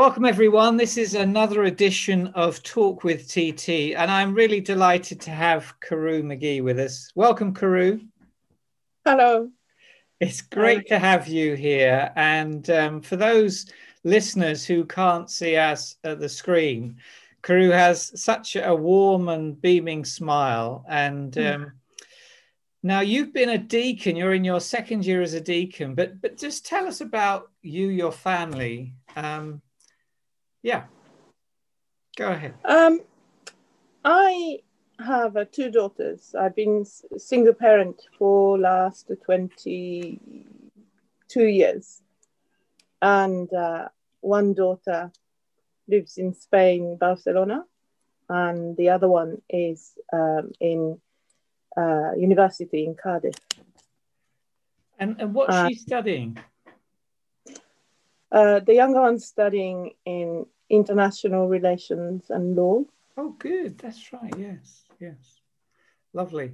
Welcome, everyone. This is another edition of Talk with TT, and I'm really delighted to have Carew McGee with us. Welcome, Carew. Hello. It's great to have you here. And um, for those listeners who can't see us at the screen, Carew has such a warm and beaming smile. And hmm. um, now you've been a deacon, you're in your second year as a deacon, but, but just tell us about you, your family. Um, yeah. Go ahead. Um, I have uh, two daughters. I've been single parent for last 22 years. And uh, one daughter lives in Spain, Barcelona, and the other one is um, in uh, university in Cardiff. And, and what's uh, she studying? Uh, the younger one's studying in international relations and law. Oh, good. That's right. Yes, yes. Lovely.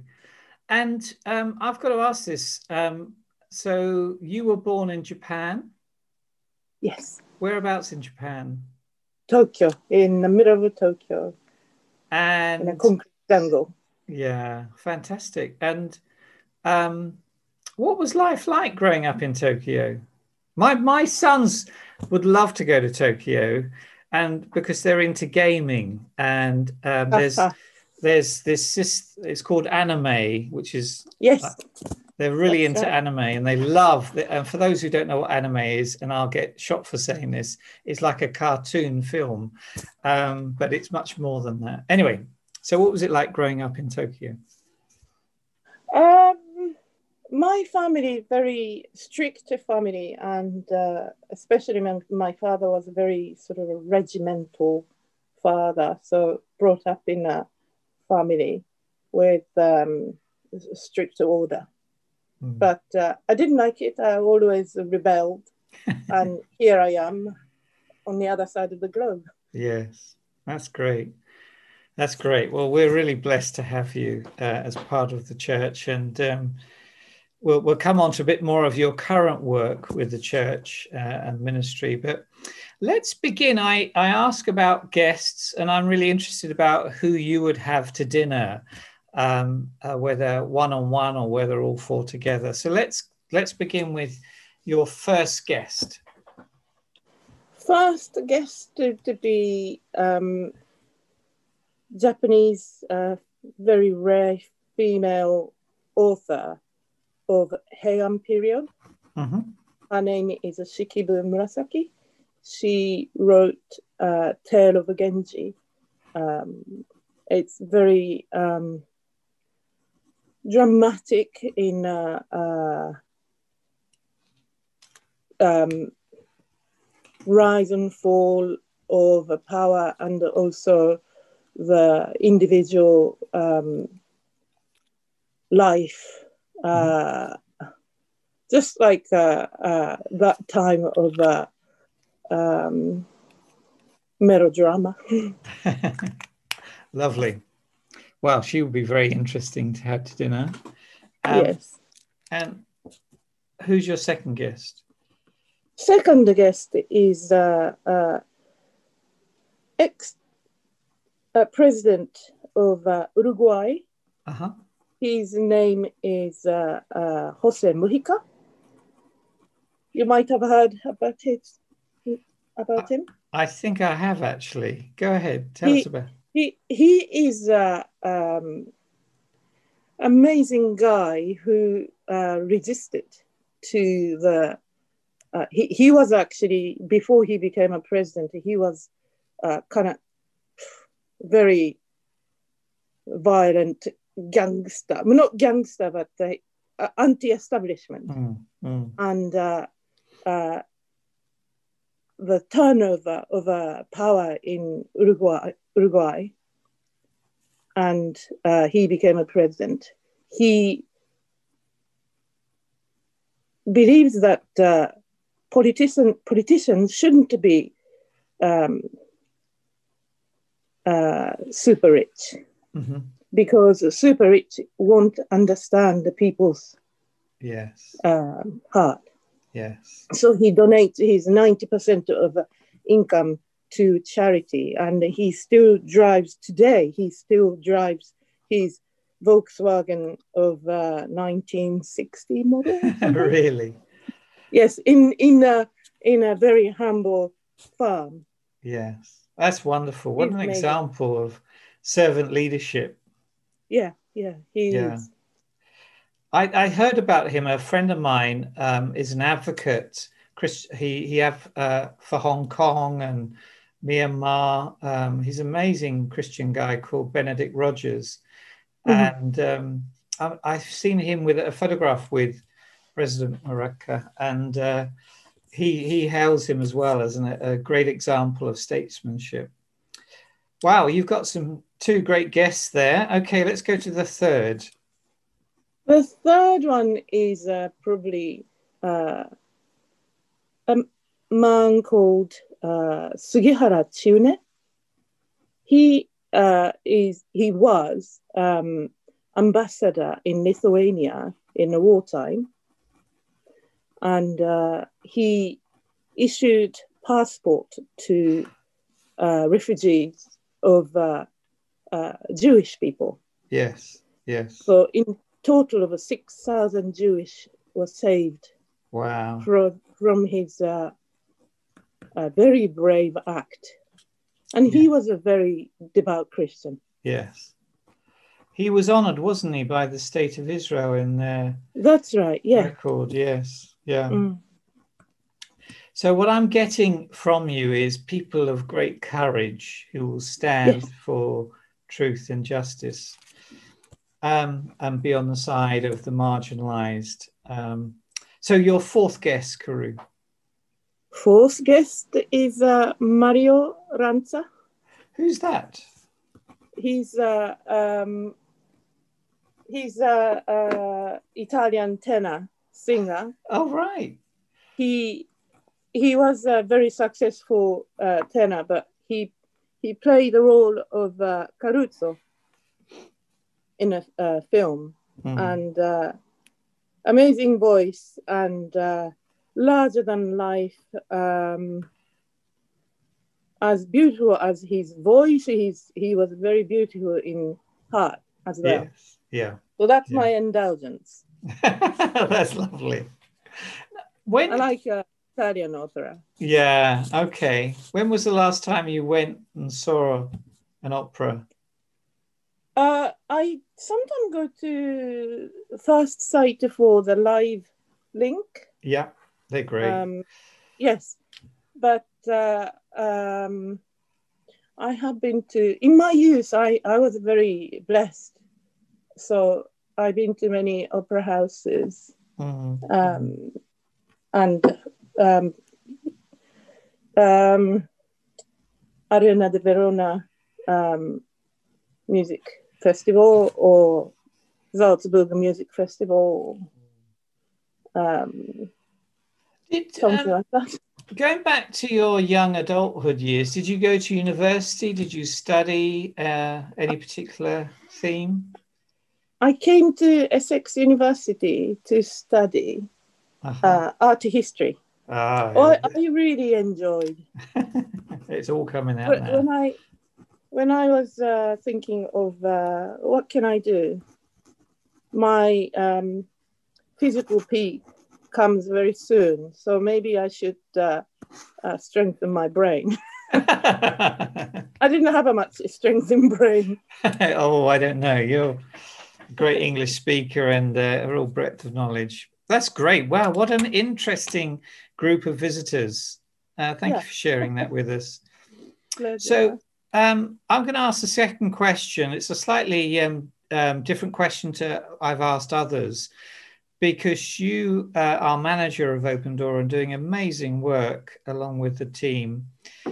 And um, I've got to ask this. Um, so you were born in Japan? Yes. Whereabouts in Japan? Tokyo, in the middle of Tokyo. And in a concrete jungle. Yeah, fantastic. And um, what was life like growing up in Tokyo? My my sons would love to go to Tokyo, and because they're into gaming, and um, there's there's this it's called anime, which is yes. Uh, they're really That's into right. anime and they love it. and for those who don't know what anime is and i'll get shot for saying this it's like a cartoon film um, but it's much more than that anyway so what was it like growing up in tokyo um, my family very strict family and uh, especially my, my, father was a very sort of a regimental father so brought up in a family with um, strict order. Mm. but uh, i didn't like it. I always rebelled and here i am on the other side of the globe. Yes that's great. That's great. Well we're really blessed to have you uh, as part of the church and um, we'll, we'll come on to a bit more of your current work with the church uh, and ministry. But let's begin. I, I ask about guests, and I'm really interested about who you would have to dinner, um, uh, whether one on one or whether all four together. So let's let's begin with your first guest. First guest to, to be um, Japanese, uh, very rare female author of Heian period. Mm-hmm. Her name is Shikibu Murasaki. She wrote uh, Tale of Genji. Um, it's very um, dramatic in uh, uh, um, rise and fall of power and also the individual um, life uh, just like uh, uh, that time of uh, um, melodrama. Lovely. Well, she would be very interesting to have to dinner. Um, yes. And who's your second guest? Second guest is uh, uh, ex uh, president of uh, Uruguay, uh-huh. His name is uh, uh, Jose Mujica. You might have heard about it. About him. I think I have actually. Go ahead. Tell he, us about. He he is an um, amazing guy who uh, resisted to the. Uh, he he was actually before he became a president. He was uh, kind of very violent gangster, not gangster, but uh, anti-establishment, mm, mm. and uh, uh, the turnover of uh, power in Uruguay, Uruguay, and uh, he became a president. He believes that uh, politician, politicians shouldn't be um, super rich. Mm-hmm because super rich won't understand the people's yes um, heart. Yes. So he donates his 90% of income to charity. And he still drives today, he still drives his Volkswagen of uh, 1960 model. really? Yes, in, in, a, in a very humble farm. Yes, that's wonderful. What an example of servant leadership. Yeah, yeah, he yeah. is. I, I heard about him. A friend of mine um, is an advocate. Chris, he he have uh, for Hong Kong and Myanmar. Um, he's an amazing Christian guy called Benedict Rogers, mm-hmm. and um, I, have seen him with a photograph with President Maraca, and uh, he he hails him as well as an, a great example of statesmanship. Wow, you've got some two great guests there. Okay, let's go to the third. The third one is uh, probably uh, a man called uh, Sugihara Chiune. He uh, is he was um, ambassador in Lithuania in the wartime, and uh, he issued passport to uh, refugees of uh, uh, Jewish people. Yes, yes. So in total of 6,000 Jewish were saved. Wow. From, from his uh, very brave act. And he was a very devout Christian. Yes. He was honored, wasn't he, by the state of Israel in their That's right, yeah. record, yes. Yeah. Mm. So what I'm getting from you is people of great courage who will stand yes. for truth and justice um, and be on the side of the marginalized. Um, so your fourth guest, Karu. Fourth guest is uh, Mario Lanza. Who's that? He's uh, um, he's a, a Italian tenor singer. Oh right. He he was a very successful uh, tenor, but he he played the role of uh, Caruso in a uh, film, mm. and uh, amazing voice and uh, larger than life. Um, as beautiful as his voice, he's he was very beautiful in heart as well. Yes. Yeah. So that's yeah. my indulgence. that's lovely. When I like uh, Italian opera. Yeah. Okay. When was the last time you went and saw an opera? Uh, I sometimes go to Firstsite for the live link. Yeah, they're great. Um, yes, but uh, um, I have been to in my youth. I I was very blessed, so I've been to many opera houses, mm-hmm. um, and um, um, Arena de Verona um, music festival or Salzburg Music Festival. Um, did, something um, like that. Going back to your young adulthood years, did you go to university? Did you study uh, any particular theme? I came to Essex University to study uh-huh. uh, art history. Ah, oh, I, I really enjoyed. it's all coming out now. When I when I was uh, thinking of uh, what can I do, my um, physical peak comes very soon. So maybe I should uh, uh strengthen my brain. I didn't have a much strength in brain. oh, I don't know. You're a great English speaker and uh, a real breadth of knowledge. That's great. Wow, what an interesting group of visitors. Uh, thank yeah. you for sharing that with us. Pleasure. So, um, I'm going to ask the second question. It's a slightly um, um, different question to I've asked others because you uh, are manager of Open Door and doing amazing work along with the team.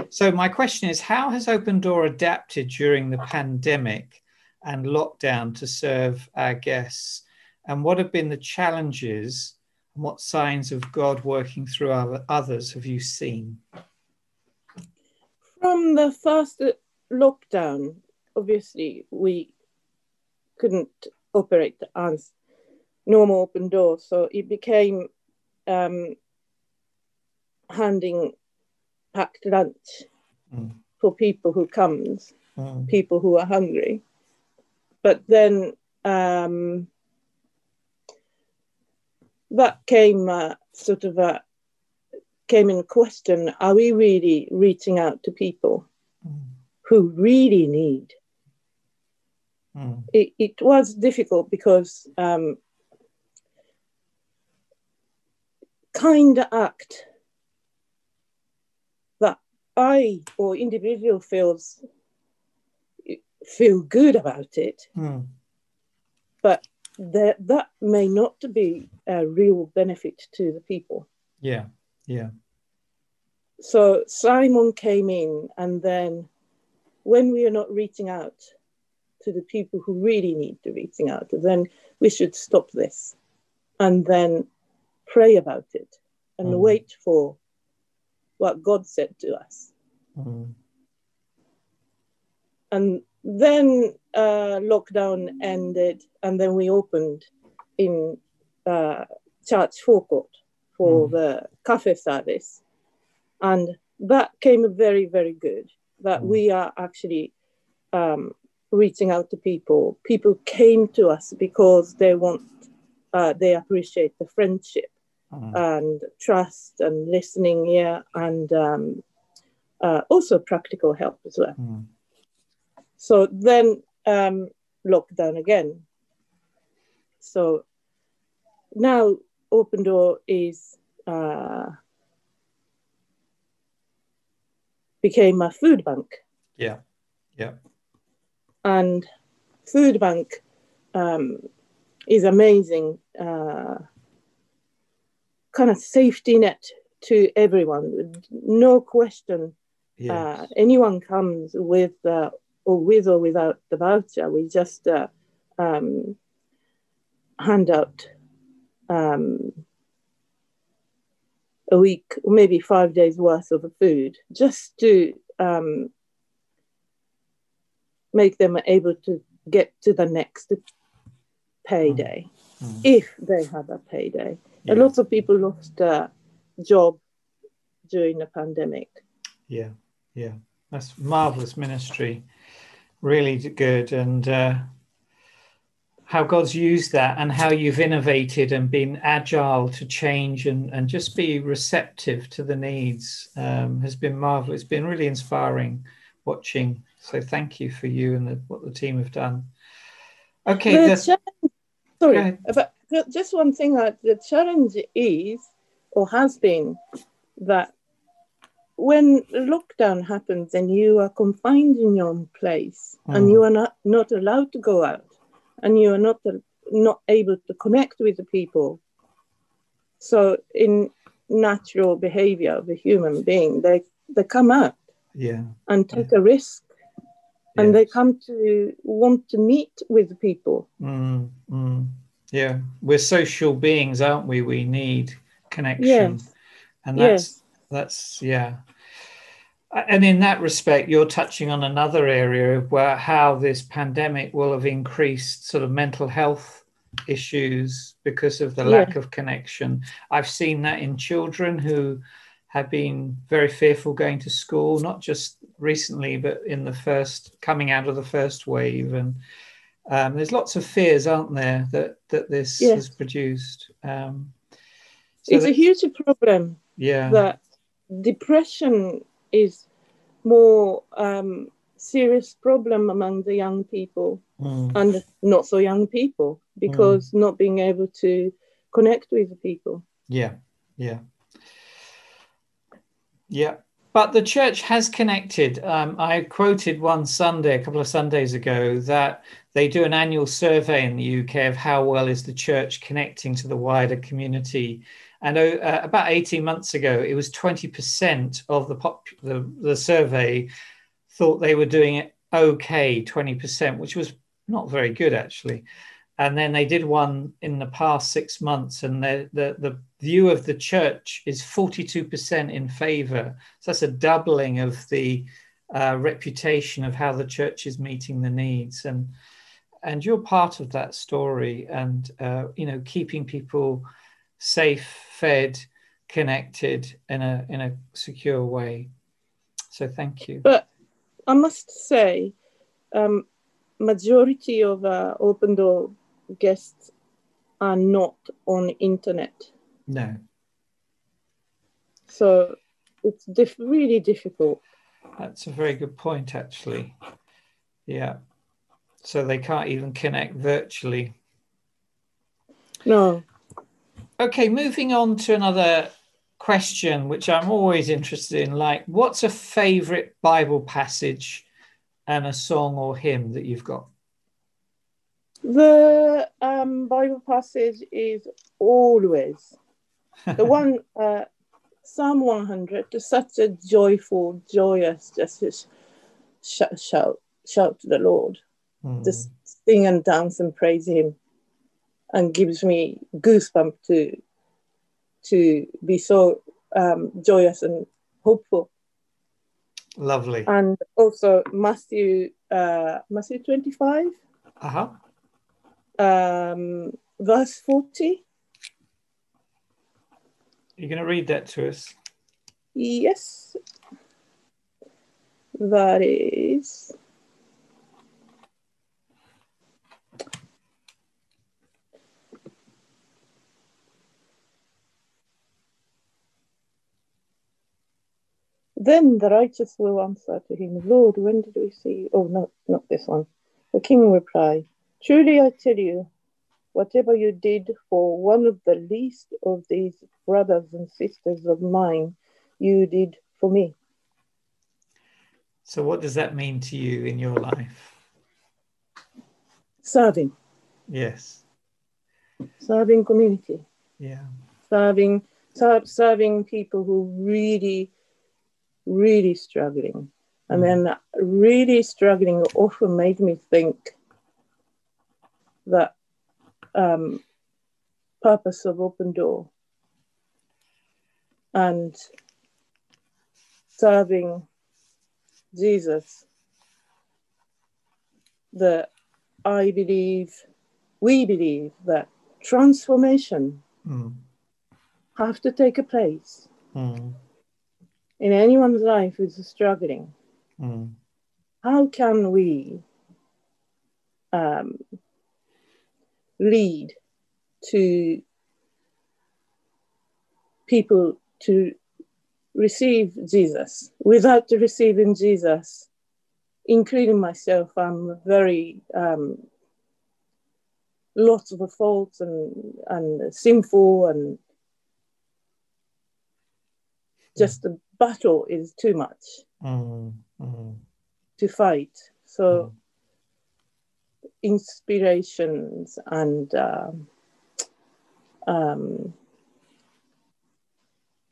So my question is, how has Open Door adapted during the pandemic and lockdown to serve our guests? And what have been the challenges and what signs of God working through others have you seen? From the first lockdown, obviously we couldn't operate as normal open doors, so it became um, handing packed lunch Mm. for people who comes, Mm. people who are hungry. But then um, that came uh, sort of a came in question: Are we really reaching out to people Mm. who really need? Mm. It, it was difficult because um, kind act that I or individual feels feel good about it, Mm. but that that may not be a real benefit to the people. Yeah. Yeah. So Simon came in, and then when we are not reaching out to the people who really need to reaching out, then we should stop this, and then pray about it, and Mm. wait for what God said to us. Mm. and then uh, lockdown ended, and then we opened in uh, church forecourt for Mm. the cafe service, and that came very very good. That Mm. we are actually um, reaching out to people. People came to us because they want, uh, they appreciate the friendship Mm. and trust and listening ear and um, uh, also practical help as well. So then um, lockdown again. So now Open Door is uh, became a food bank, Yeah. Yeah. and food bank um, is amazing uh, kind of safety net to everyone. No question Yeah. uh, anyone comes with uh, or with or without the voucher, we just uh, um, hand out um, a week or maybe five days worth of food just to um, make them able to get to the next payday Mm. if they have a payday. yeah. A lot of people lost a job during the pandemic. Yeah, yeah, that's marvelous ministry, really good, and uh, how God's used that, and how you've innovated and been agile to change and and just be receptive to the needs um, has been marvelous. It's been really inspiring watching. So thank you for you and the, what the team have done. Okay, The challenge- sorry, but just one thing that the challenge is or has been that when lockdown happens and you are confined in your own place Mm. and you are not, not allowed to go out and you are not not able to connect with the people so in natural behavior of a human being they they come out yeah, and take a risk and yeah. they come to want to meet with people Mm, mm. Yeah, we're social beings, aren't we? We need connection, Yes. and that's yes that's yeah. And in that respect, you're touching on another area of where how this pandemic will have increased sort of mental health issues because of the Yeah. lack of connection. I've seen that in children who have been very fearful going to school, not just recently, but in the first coming out of the first wave. And um, there's lots of fears, aren't there, that that this Yes. has produced. Um, so it's that- a huge problem yeah, that depression is more um, serious problem among the young people Mm, and not so young people because not being able to connect with the people yeah, yeah, yeah. But the church has connected. Um, I quoted one Sunday, a couple of Sundays ago, that they do an annual survey in the UK of how well is the church connecting to the wider community. And uh, about 18 months ago, it was 20% of the, pop, the, the survey thought they were doing it okay, 20%, which was not very good actually. And then they did one in the past six months, and the, the, the view of the church is 42% in favor. So that's a doubling of the uh, reputation of how the church is meeting the needs. And and you're part of that story, and uh, you know, keeping people safe, fed, connected in a in a secure way. So thank you. But I must say, um, majority of uh, Open Door guests are not on internet. No. So it's diff- really difficult. That's a very good point, actually. Yeah. So they can't even connect virtually. No. Okay, moving on to another question, which I'm always interested in. Like, what's a favorite Bible passage and a song or hymn that you've got? The um, Bible passage is always the one, uh, Psalm 100, to such a joyful, joyous, just shout, shout, shout to the Lord. Mm. Just sing and dance and praise Him, and gives me goosebumps to to be so um, joyous and hopeful. Lovely. And also Matthew uh, Matthew 25. Uh-huh. Um, verse 40. You're going to read that to us? Yes. That is Then the righteous will answer to him, Lord, when did we see? Oh, no, not this one. The king will reply, Truly I tell you, whatever you did for one of the least of these brothers and sisters of mine, you did for me. So, what does that mean to you in your life? Serving. Yes. Serving community. Yeah. Serving, ser- serving people who really really struggling. And mm. then really struggling often made me think that um, purpose of open door and serving Jesus that I believe, we believe that transformation mm. have to take a place. Mm in anyone's life who's struggling, mm. how can we um, lead to people to receive Jesus without receiving Jesus, including myself? I'm very um, lots of faults and and sinful and just the battle is too much mm, mm. to fight. So mm. inspirations and um, um,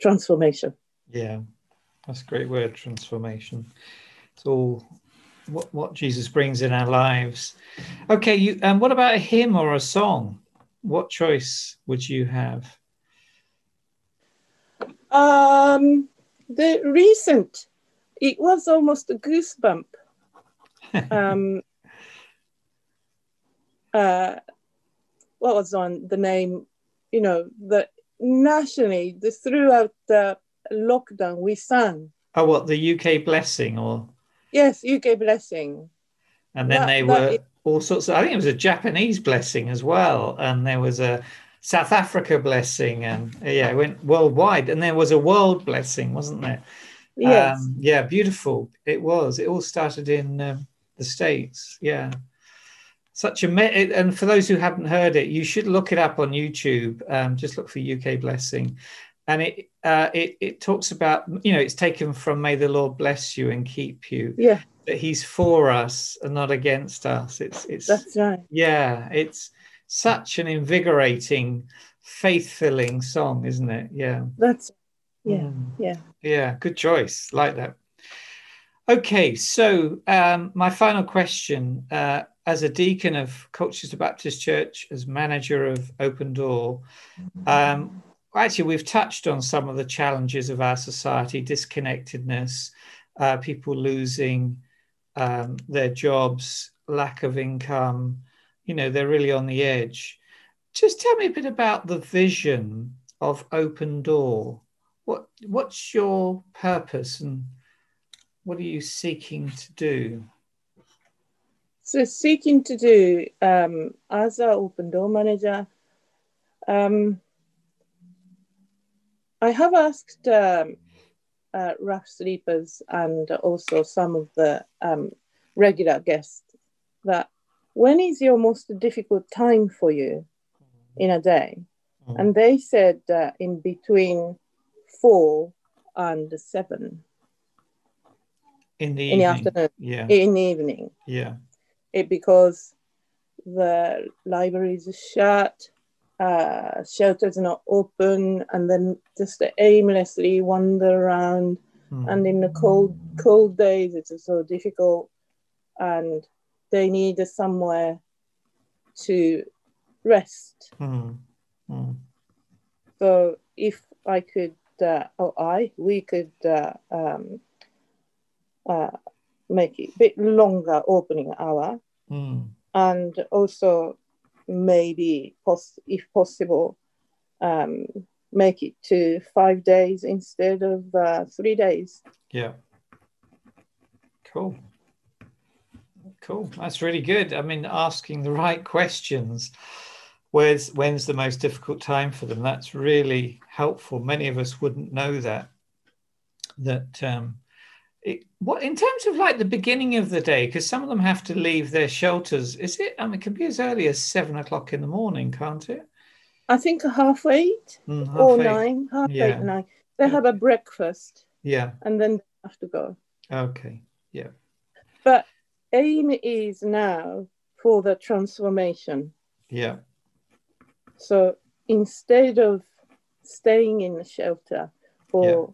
transformation. Yeah, that's a great word, transformation. It's all what, what Jesus brings in our lives. Okay, you and um, what about a hymn or a song? What choice would you have? Um, the recent, it was almost a goosebump. um, uh, what was on the name? You know, the nationally, the throughout the lockdown, we sang. Oh, what the UK blessing or? Yes, UK blessing. And then that, they were all sorts of. I think it was a Japanese blessing as well, and there was a South Africa blessing, and yeah, it went worldwide. And there was a world blessing, wasn't there? Yes. Um, yeah, beautiful. It was. It all started in um, the States. Yeah. Such a me- and for those who haven't heard it, you should look it up on YouTube. Um, just look for UK blessing, and it uh, it it talks about you know it's taken from May the Lord bless you and keep you. Yeah. That He's for us and not against us. It's it's that's right. Yeah, it's such an invigorating, faith filling song, isn't it? Yeah. That's, yeah, mm. yeah. Yeah, good choice. Like that. Okay, so um, my final question uh, as a deacon of Colchester Baptist Church, as manager of Open Door, um, actually, we've touched on some of the challenges of our society disconnectedness, uh, people losing um, their jobs, lack of income, you know they're really on the edge just tell me a bit about the vision of open door what what's your purpose and what are you seeking to do? So seeking to do um, as an open door manager, um, I have asked um, uh, rough sleepers and also some of the um, regular guests that when is your most difficult time for you in a day? Mm-hmm. And they said uh, in between four and seven. In the in the afternoon. Yeah. In the evening. Yeah. It because the library is shut, uh, shelters not open, and then just aimlessly wander around. Mm. And in the cold cold days, it's so difficult, and they need somewhere to rest. Mm. Mm. So if I could, uh, or I, we could uh, um, uh, make it a bit longer opening hour, mm. and also maybe, pos- if possible, um, make it to five days instead of uh, three days. Yeah. Cool. Cool. That's really good. I mean, asking the right questions. Where's when's the most difficult time for them? That's really helpful. Many of us wouldn't know that. That um, it, what in terms of like the beginning of the day, because some of them have to leave their shelters. Is it? I mean, it can be as early as seven o'clock in the morning, can't it? I think a half eight Mm, half or eight. nine, half Yeah. eight, nine. They have a breakfast Yeah. and then have to go. Okay. Yeah. But aim is now for the transformation. Yeah. So instead of staying in the shelter or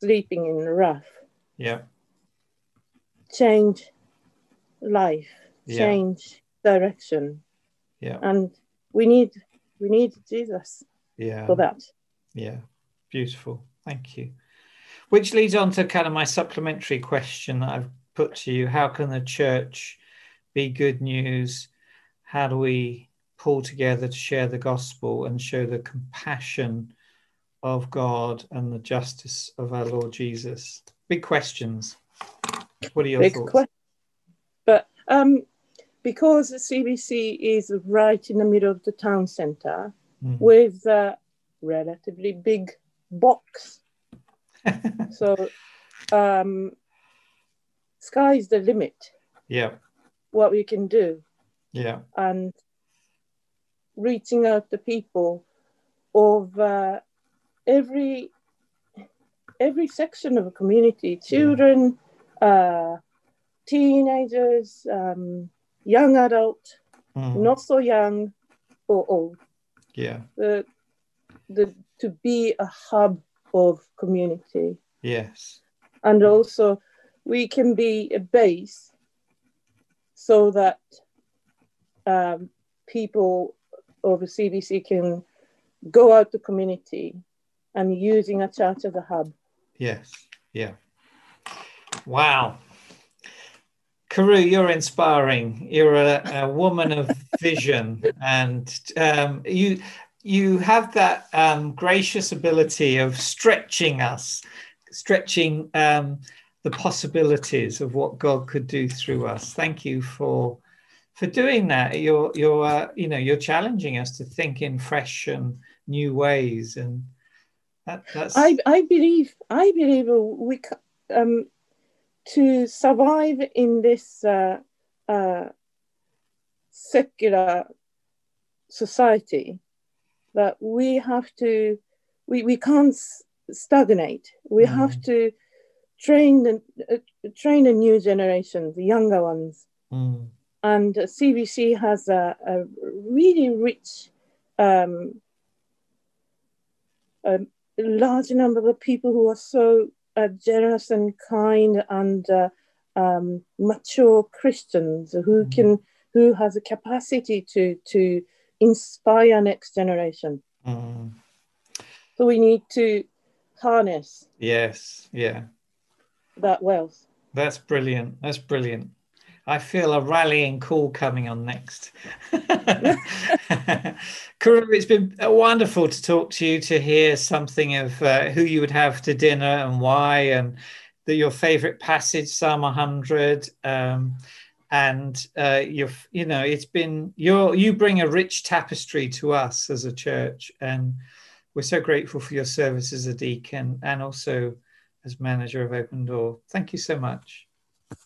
sleeping in the rough, Yeah. change life, Yeah. change direction, Yeah. and we need we need Jesus Yeah. for that. Yeah, beautiful. Thank you. Which leads on to kind of my supplementary question that I've put to you. How can the church be good news? How do we pull together to share the gospel and show the compassion of God and the justice of our Lord Jesus? Big questions. What are your Big thoughts? question. But um, because the CBC is right in the middle of the town centre Mm. with a relatively big box, so um, sky's the limit. yeah, What we can do. Yeah, and reaching out to people of uh, every every section of a community children uh, teenagers um, young adult Mm. not so young or old. Yeah, the, the to be a hub of community. Yes, and also we can be a base so that um, people the CBC can go out to community and using a church as a hub. yes, yeah. Wow. Karu, you're inspiring. You're a, a woman of vision, and um, you you have that um, gracious ability of stretching us, stretching um, the possibilities of what God could do through us. Thank you for for doing that. You're you're uh, you know you're challenging us to think in fresh and new ways, and that, that's I, I believe I believe we um, to survive in this uh, uh, secular society that we have to we, we can't stagnate. We Mm. have to train the uh, train the new generation, the younger ones. Mm, and CBC has a, a really rich, um, a large number of people who are so uh, generous and kind and uh, um, mature Christians who Mhm. can who has a capacity to to inspire next generation. mm. So we need to harness yes, yeah that wealth. That's brilliant. That's brilliant. I feel a rallying call coming on next. Karoo, it's been wonderful to talk to you, to hear something of uh, who you would have to dinner and why, and the, your favorite passage, Psalm 100. Um, and uh, you've, you know, it's been, you're, you bring a rich tapestry to us as a church. And we're so grateful for your service as a deacon and also as manager of Open Door. Thank you so much.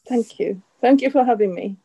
Thank you. Thank you for having me.